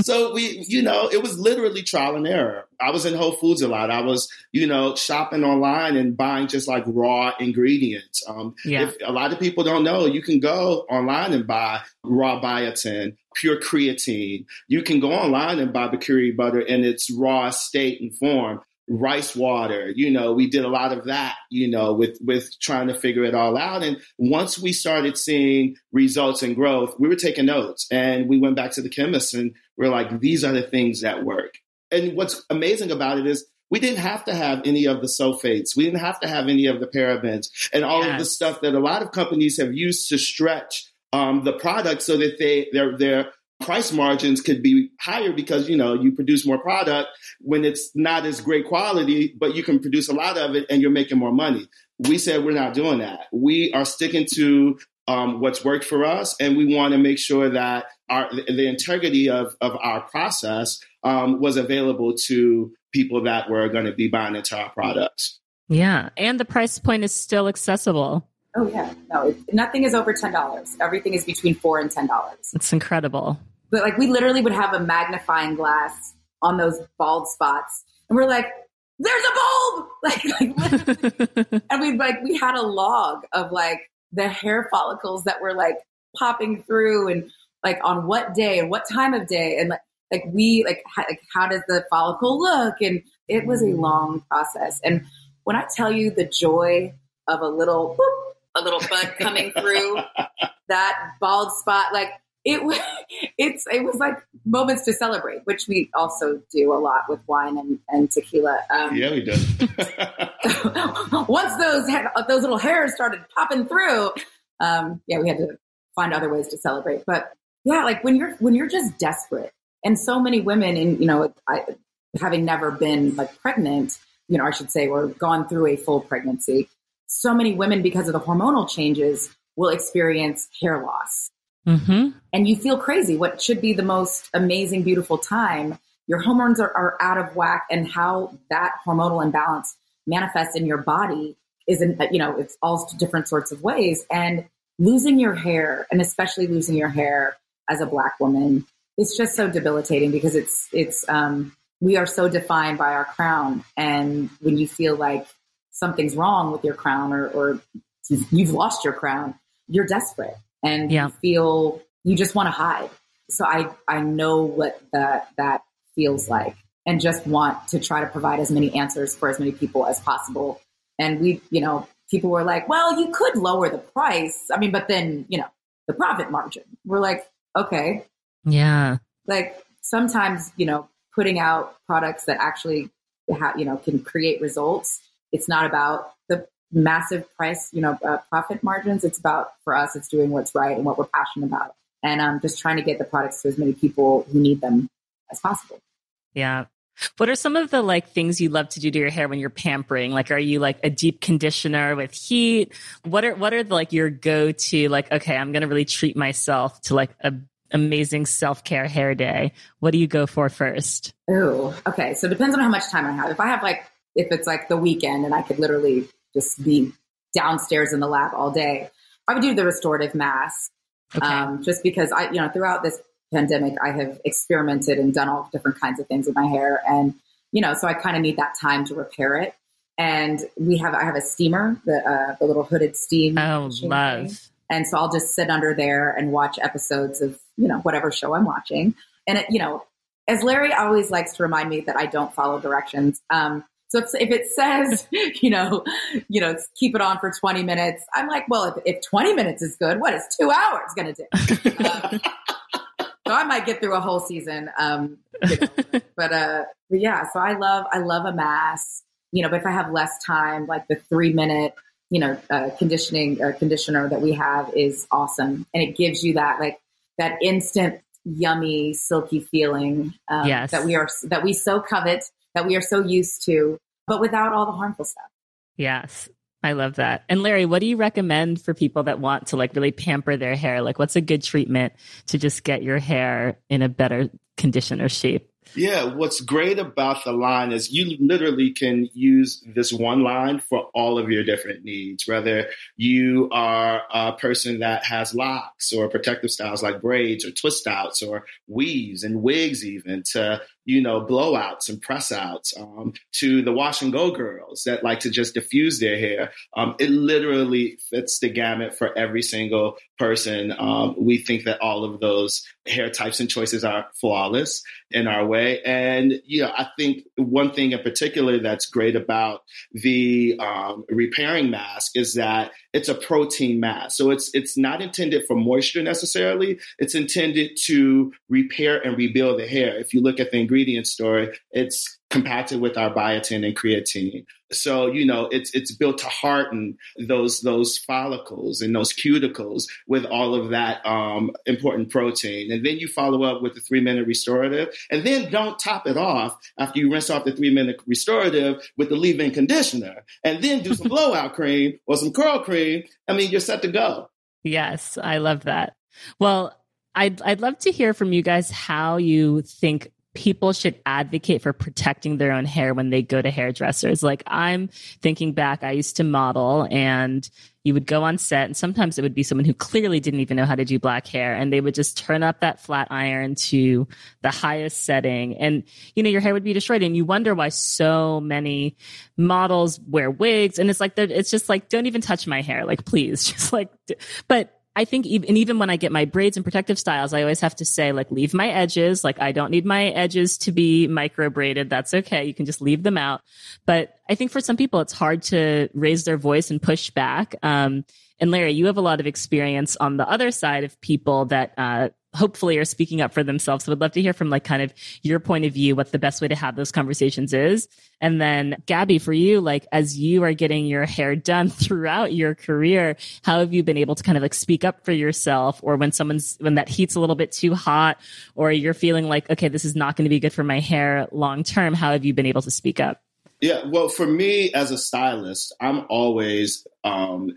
so we, you know, it was literally trial and error. I was in Whole Foods a lot. I was, you know, shopping online and buying just like raw ingredients. Um, Yeah. if a lot of people don't know, you can go online and buy raw biotin, pure creatine. You can go online and buy bacuri butter in its raw state and form. Rice water, you know, we did a lot of that, you know, with with trying to figure it all out. And once we started seeing results and growth, we were taking notes, and we went back to the chemists and we're like, these are the things that work. And what's amazing about it is we didn't have to have any of the sulfates. We didn't have to have any of the parabens and all of the stuff that a lot of companies have used to stretch um, the product so that they their their price margins could be higher because you know you produce more product when it's not as great quality, but you can produce a lot of it and you're making more money. We said we're not doing that. We are sticking to um, what's worked for us, and we want to make sure that our the integrity of of our process um, was available to people that were going to be buying into our products. Yeah. And the price point is still accessible. Oh yeah, no, nothing is over ten dollars. Everything is between four and ten dollars. It's incredible. But like we literally would have a magnifying glass on those bald spots, and we're like, "There's a bulb!" Like, like and we like we had a log of like the hair follicles that were like popping through, and like on what day and what time of day, and like like we like how, like how does the follicle look? And it was a long process. And when I tell you the joy of a little boop, a little bud coming through that bald spot, like it was it's it was like moments to celebrate, which we also do a lot with wine and, and tequila. Um, Yeah, we did. once those those little hairs started popping through, um, yeah, we had to find other ways to celebrate. But yeah, like when you're when you're just desperate, and so many women, and you know, I, having never been like pregnant, you know, I should say, or gone through a full pregnancy, so many women because of the hormonal changes will experience hair loss hmm and you feel crazy. What should be the most amazing, beautiful time, your hormones are, are out of whack, and how that hormonal imbalance manifests in your body is, in, you know, it's all different sorts of ways. And losing your hair, and especially losing your hair as a black woman, it's just so debilitating because it's it's um, we are so defined by our crown, and when you feel like something's wrong with your crown or, or you've, lost your crown, you're desperate and Yeah. you feel you just want to hide. So I I know what that that feels like, and just want to try to provide as many answers for as many people as possible. And we, you know, people were like, "Well, you could lower the price." I mean, but then you know, the profit margin. We're like, okay, Yeah. like sometimes you know, putting out products that actually ha- you know can create results. It's not about the massive price, you know, uh, profit margins. It's about for us, it's doing what's right and what we're passionate about, and um, just trying to get the products to as many people who need them as possible. Yeah. What are some of the like things you love to do to your hair when you're pampering? Like, are you like a deep conditioner with heat? What are, what are the, like your go to, like, okay, I'm going to really treat myself to like a amazing self care hair day. What do you go for first? Oh, okay. So it depends on how much time I have. If I have like, if it's like the weekend and I could literally just be downstairs in the lab all day, I would do the restorative mask. Okay. Um, just because I, you know, throughout this pandemic, I have experimented and done all different kinds of things with my hair. And, you know, so I kind of need that time to repair it. And we have, I have a steamer, the, uh, the little hooded steam. Oh, love. Thing. And so I'll just sit under there and watch episodes of, you know, whatever show I'm watching. And it, you know, as Larry always likes to remind me that I don't follow directions. Um, so if, if, it says, you know, you know, keep it on for 20 minutes, I'm like, well, if, if 20 minutes is good, what is two hours going to do? um, so I might get through a whole season. Um, you know, but, uh, but yeah, so I love, I love a mask, you know, but if I have less time, like the three minute, you know, uh, conditioning or uh, conditioner that we have is awesome. And it gives you that, like that instant yummy, silky feeling um, yes. that we are, that we so covet, that we are so used to, but without all the harmful stuff. Yes. I love that. And Larry, what do you recommend for people that want to like really pamper their hair? Like what's a good treatment to just get your hair in a better condition or shape? Yeah, what's great about the line is you literally can use this one line for all of your different needs, whether you are a person that has locks or protective styles like braids or twist outs or weaves and wigs, even to you know, blowouts and press outs, um, to the wash and go girls that like to just diffuse their hair. Um, it literally fits the gamut for every single person. Um, we think that all of those hair types and choices are flawless in our way. And, you know, I think one thing in particular that's great about the um, repairing mask is that it's a protein mask. So it's, it's not intended for moisture necessarily. It's intended to repair and rebuild the hair. If you look at the ingredient story, it's compacted with our biotin and creatine. So, you know, it's it's built to harden those those follicles and those cuticles with all of that um, important protein. And then you follow up with the three minute restorative. And then don't top it off after you rinse off the three minute restorative with the leave in conditioner. And then do some blowout cream or some curl cream. I mean, you're set to go. Yes, I love that. Well, I'd I'd love to hear from you guys how you think people should advocate for protecting their own hair when they go to hairdressers. Like I'm thinking back, I used to model and you would go on set and sometimes it would be someone who clearly didn't even know how to do black hair and they would just turn up that flat iron to the highest setting and you know your hair would be destroyed and you wonder why so many models wear wigs and it's like that it's just like don't even touch my hair like please just like but I think even, and even when I get my braids and protective styles, I always have to say like, leave my edges. Like I don't need my edges to be micro braided. That's okay. You can just leave them out. But I think for some people, it's hard to raise their voice and push back. Um, and Larry, you have a lot of experience on the other side of people that, uh, hopefully are speaking up for themselves. So I'd love to hear from like kind of your point of view, what the best way to have those conversations is. And then Gabby, for you, like as you are getting your hair done throughout your career, how have you been able to kind of like speak up for yourself or when someone's, when that heat's a little bit too hot or you're feeling like, okay, this is not going to be good for my hair long term. How have you been able to speak up? Yeah, well, for me as a stylist, I'm always um,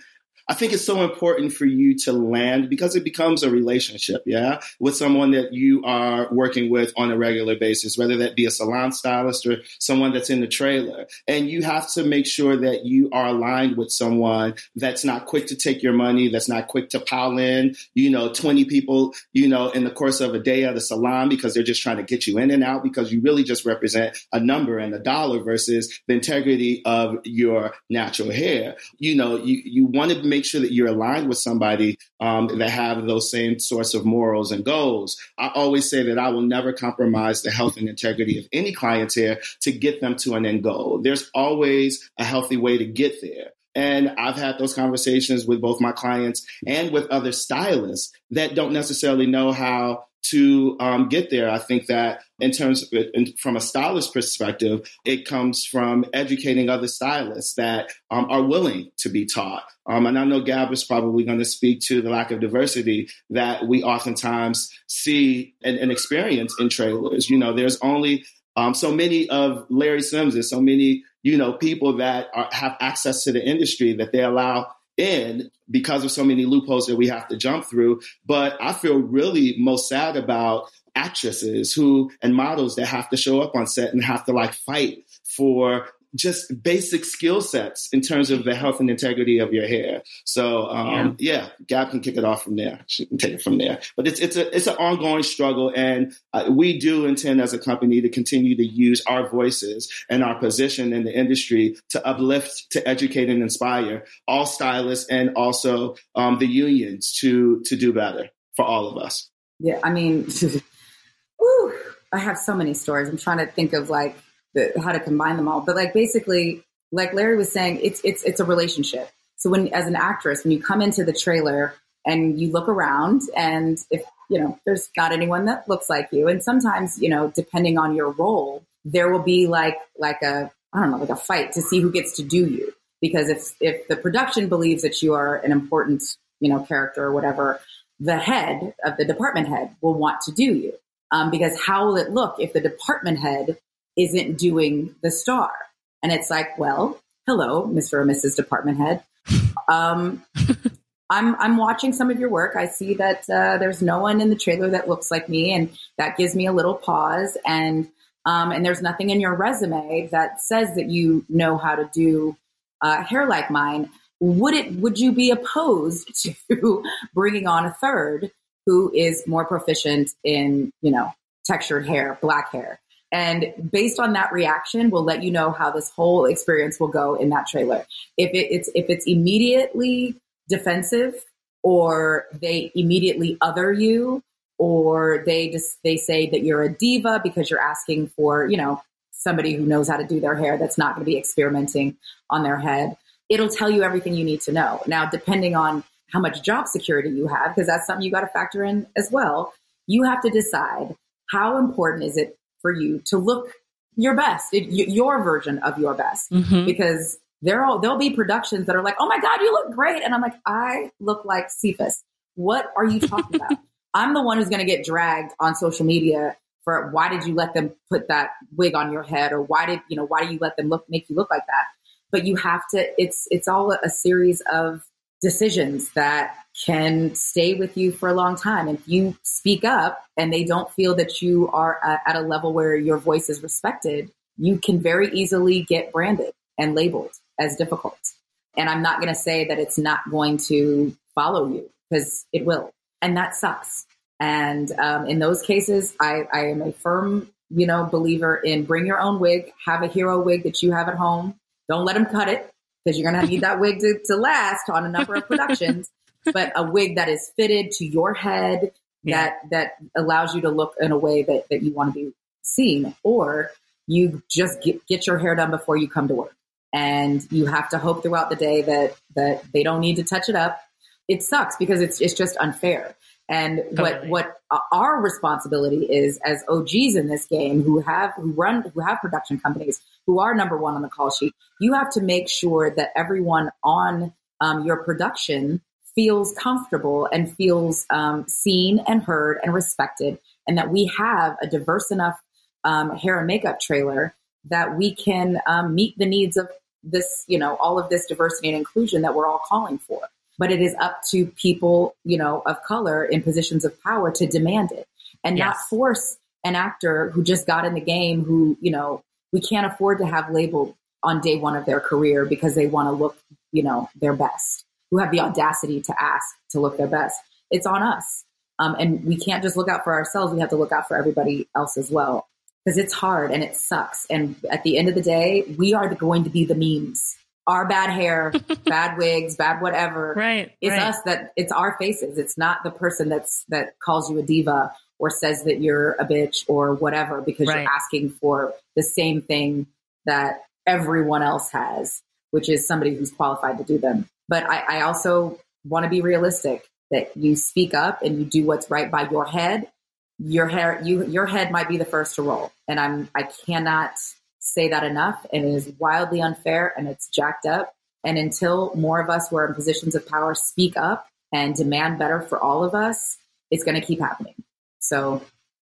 I think it's so important for you to land because it becomes a relationship, yeah, with someone that you are working with on a regular basis, whether that be a salon stylist or someone that's in the trailer. And you have to make sure that you are aligned with someone that's not quick to take your money, that's not quick to pile in, you know, 20 people, you know, in the course of a day at a salon because they're just trying to get you in and out because you really just represent a number and a dollar versus the integrity of your natural hair. You know, you, you want to make make sure that you're aligned with somebody um, that have those same sorts of morals and goals. I always say that I will never compromise the health and integrity of any client here to get them to an end goal. There's always a healthy way to get there. And I've had those conversations with both my clients and with other stylists that don't necessarily know how to um, get there. I think that in terms of in, from a stylist perspective, it comes from educating other stylists that um, are willing to be taught. Um, and I know Gab is probably going to speak to the lack of diversity that we oftentimes see and, and experience in trailers. You know, there's only um, so many of Larry Sims and so many, you know, people that are, have access to the industry that they allow in because of so many loopholes that we have to jump through. But I feel really most sad about actresses who and models that have to show up on set and have to like fight for just basic skill sets in terms of the health and integrity of your hair. So um, yeah. yeah, Gab can kick it off from there. She can take it from there. But it's it's a it's an ongoing struggle, and uh, we do intend as a company to continue to use our voices and our position in the industry to uplift, to educate, and inspire all stylists and also um, the unions to to do better for all of us. Yeah, I mean, whew, I have so many stories. I'm trying to think of like the, how to combine them all. But like basically, like Larry was saying, it's it's it's a relationship. So when as an actress, when you come into the trailer and you look around, and if you know there's not anyone that looks like you, and sometimes you know depending on your role, there will be like like a I don't know like a fight to see who gets to do you. Because if if the production believes that you are an important you know character or whatever, the head of the department head will want to do you. Um, because how will it look if the department head isn't doing the star. And it's like, well, hello, Mr. or Mrs. Department Head. Um, I'm I'm watching some of your work. I see that uh, there's no one in the trailer that looks like me, and that gives me a little pause. And um, and there's nothing in your resume that says that you know how to do uh, hair like mine. Would it? Would you be opposed to bringing on a third who is more proficient in you know textured hair, black hair? And based on that reaction, we'll let you know how this whole experience will go in that trailer. If it, it's if it's immediately defensive, or they immediately other you, or they just they say that you're a diva because you're asking for you know somebody who knows how to do their hair that's not going to be experimenting on their head. It'll tell you everything you need to know. Now, depending on how much job security you have, because that's something you got to factor in as well. You have to decide how important is it for you to look your best, it, your version of your best, mm-hmm. because there all there'll be productions that are like, "Oh my God, you look great," and I'm like, "I look like Cephas." What are you talking about? I'm the one who's going to get dragged on social media for why did you let them put that wig on your head, or why did you know why do you let them look make you look like that? But you have to. It's it's all a series of decisions that can stay with you for a long time. If you speak up and they don't feel that you are at a level where your voice is respected, you can very easily get branded and labeled as difficult. And I'm not going to say that it's not going to follow you because it will. And that sucks. And um, in those cases, I, I am a firm, you know, believer in bring your own wig, have a hero wig that you have at home. Don't let them cut it because you're going to need that wig to, to last on a number of productions but a wig that is fitted to your head yeah. that that allows you to look in a way that, that you want to be seen or you just get, get your hair done before you come to work and you have to hope throughout the day that that they don't need to touch it up it sucks because it's it's just unfair and totally. what what our responsibility is as OGs in this game who have who run who have production companies who are number one on the call sheet, you have to make sure that everyone on um, your production feels comfortable and feels um, seen and heard and respected, and that we have a diverse enough um, hair and makeup trailer that we can um, meet the needs of this, you know, all of this diversity and inclusion that we're all calling for. But it is up to people, you know, of color in positions of power to demand it and yes. not force an actor who just got in the game who, you know, we can't afford to have labeled on day one of their career because they want to look, you know, their best who have the audacity to ask to look their best. It's on us. Um, and we can't just look out for ourselves. We have to look out for everybody else as well because it's hard and it sucks. And at the end of the day, we are going to be the memes. Our bad hair, bad wigs, bad whatever. Right. It's right. us that it's our faces. It's not the person that's that calls you a diva or says that you're a bitch or whatever because right. you're asking for the same thing that everyone else has, which is somebody who's qualified to do them. But I, I also want to be realistic that you speak up and you do what's right by your head your hair, you, your head might be the first to roll. And I'm, I cannot say that enough. And it is wildly unfair and it's jacked up. And until more of us who are in positions of power speak up and demand better for all of us, it's going to keep happening. So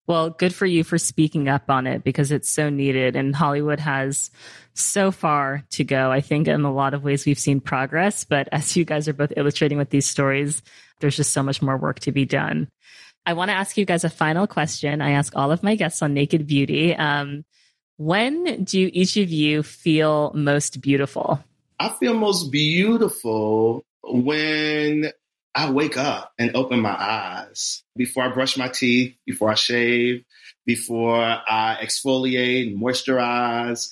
well, good for you for speaking up on it because it's so needed. And Hollywood has so far to go. I think in a lot of ways we've seen progress, but as you guys are both illustrating with these stories, there's just so much more work to be done. I want to ask you guys a final question. I ask all of my guests on Naked Beauty. Um, when do each of you feel most beautiful? I feel most beautiful when I wake up and open my eyes before I brush my teeth, before I shave, before I exfoliate and moisturize.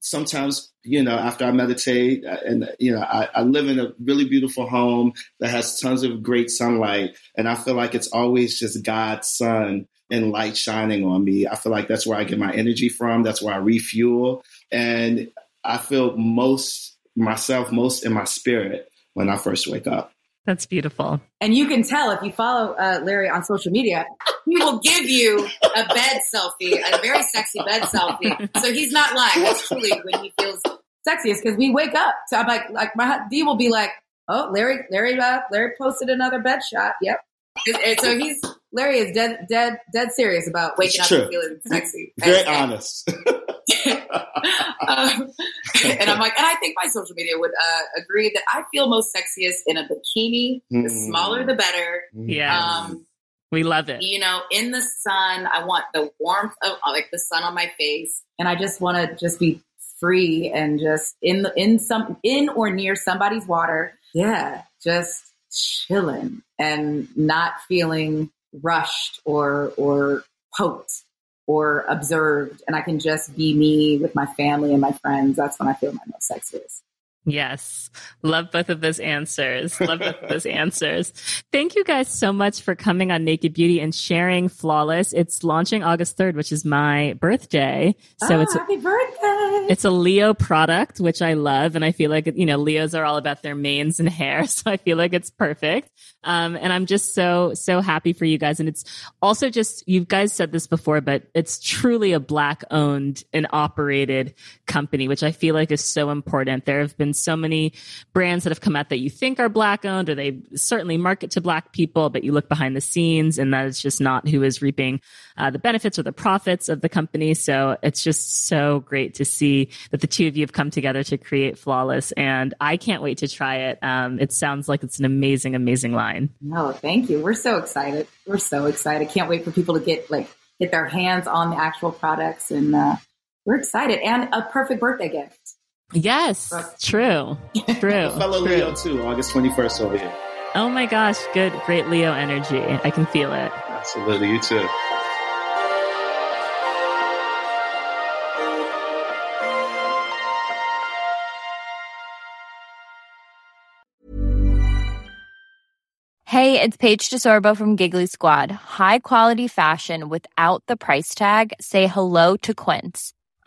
Sometimes, you know, after I meditate, uh, and you know, I, I, live in a really beautiful home that has tons of great sunlight, and I feel like it's always just God's sun and light shining on me. I feel like that's where I get my energy from. That's where I refuel, and I feel most myself, most in my spirit when I first wake up. That's beautiful. And you can tell if you follow uh, Larry on social media, he will give you a bed selfie, a very sexy bed selfie. So he's not lying. That's truly when he feels sexiest because we wake up. So I'm like, like my D will be like, oh, Larry, Larry, uh, Larry posted another bed shot. Yep. And, and so he's Larry is dead, dead, dead serious about waking up and feeling sexy. Very and, honest. um, and I'm like, and I think my social media would uh, agree that I feel most sexiest in a bikini. Mm. The smaller, the better. Yeah. Um, we love it. You know, in the sun, I want the warmth of like the sun on my face, and I just want to just be free and just in the, in some in or near somebody's water. Yeah, just chilling and not feeling rushed or or poked or observed and I can just be me with my family and my friends, that's when I feel my most sexiest. Yes. Love both of those answers. Love both of those answers. Thank you guys so much for coming on Naked Beauty and sharing Flawless. It's launching August 3rd, which is my birthday. So oh, it's happy birthday. It's a Leo product, which I love. And I feel like, you know, Leos are all about their manes and hair. So I feel like it's perfect. Um, and I'm just so, so happy for you guys. And it's also just, you guys said this before, but it's truly a black owned and operated company, which I feel like is so important. There have been so many brands that have come out that you think are black owned or they certainly market to black people, but you look behind the scenes and that is just not who is reaping uh, the benefits or the profits of the company. So it's just so great to see that the two of you have come together to create Flawless. And I can't wait to try it. Um, it sounds like it's an amazing, amazing line. No, thank you. We're so excited. We're so excited. Can't wait for people to get like get their hands on the actual products and uh, we're excited and a perfect birthday gift. Yes, true, true. fellow true. Leo too, August twenty first over here. Oh my gosh, good, great Leo energy. I can feel it. Absolutely, you too. Hey, it's Paige DeSorbo from Giggly Squad. High quality fashion without the price tag. Say hello to Quince.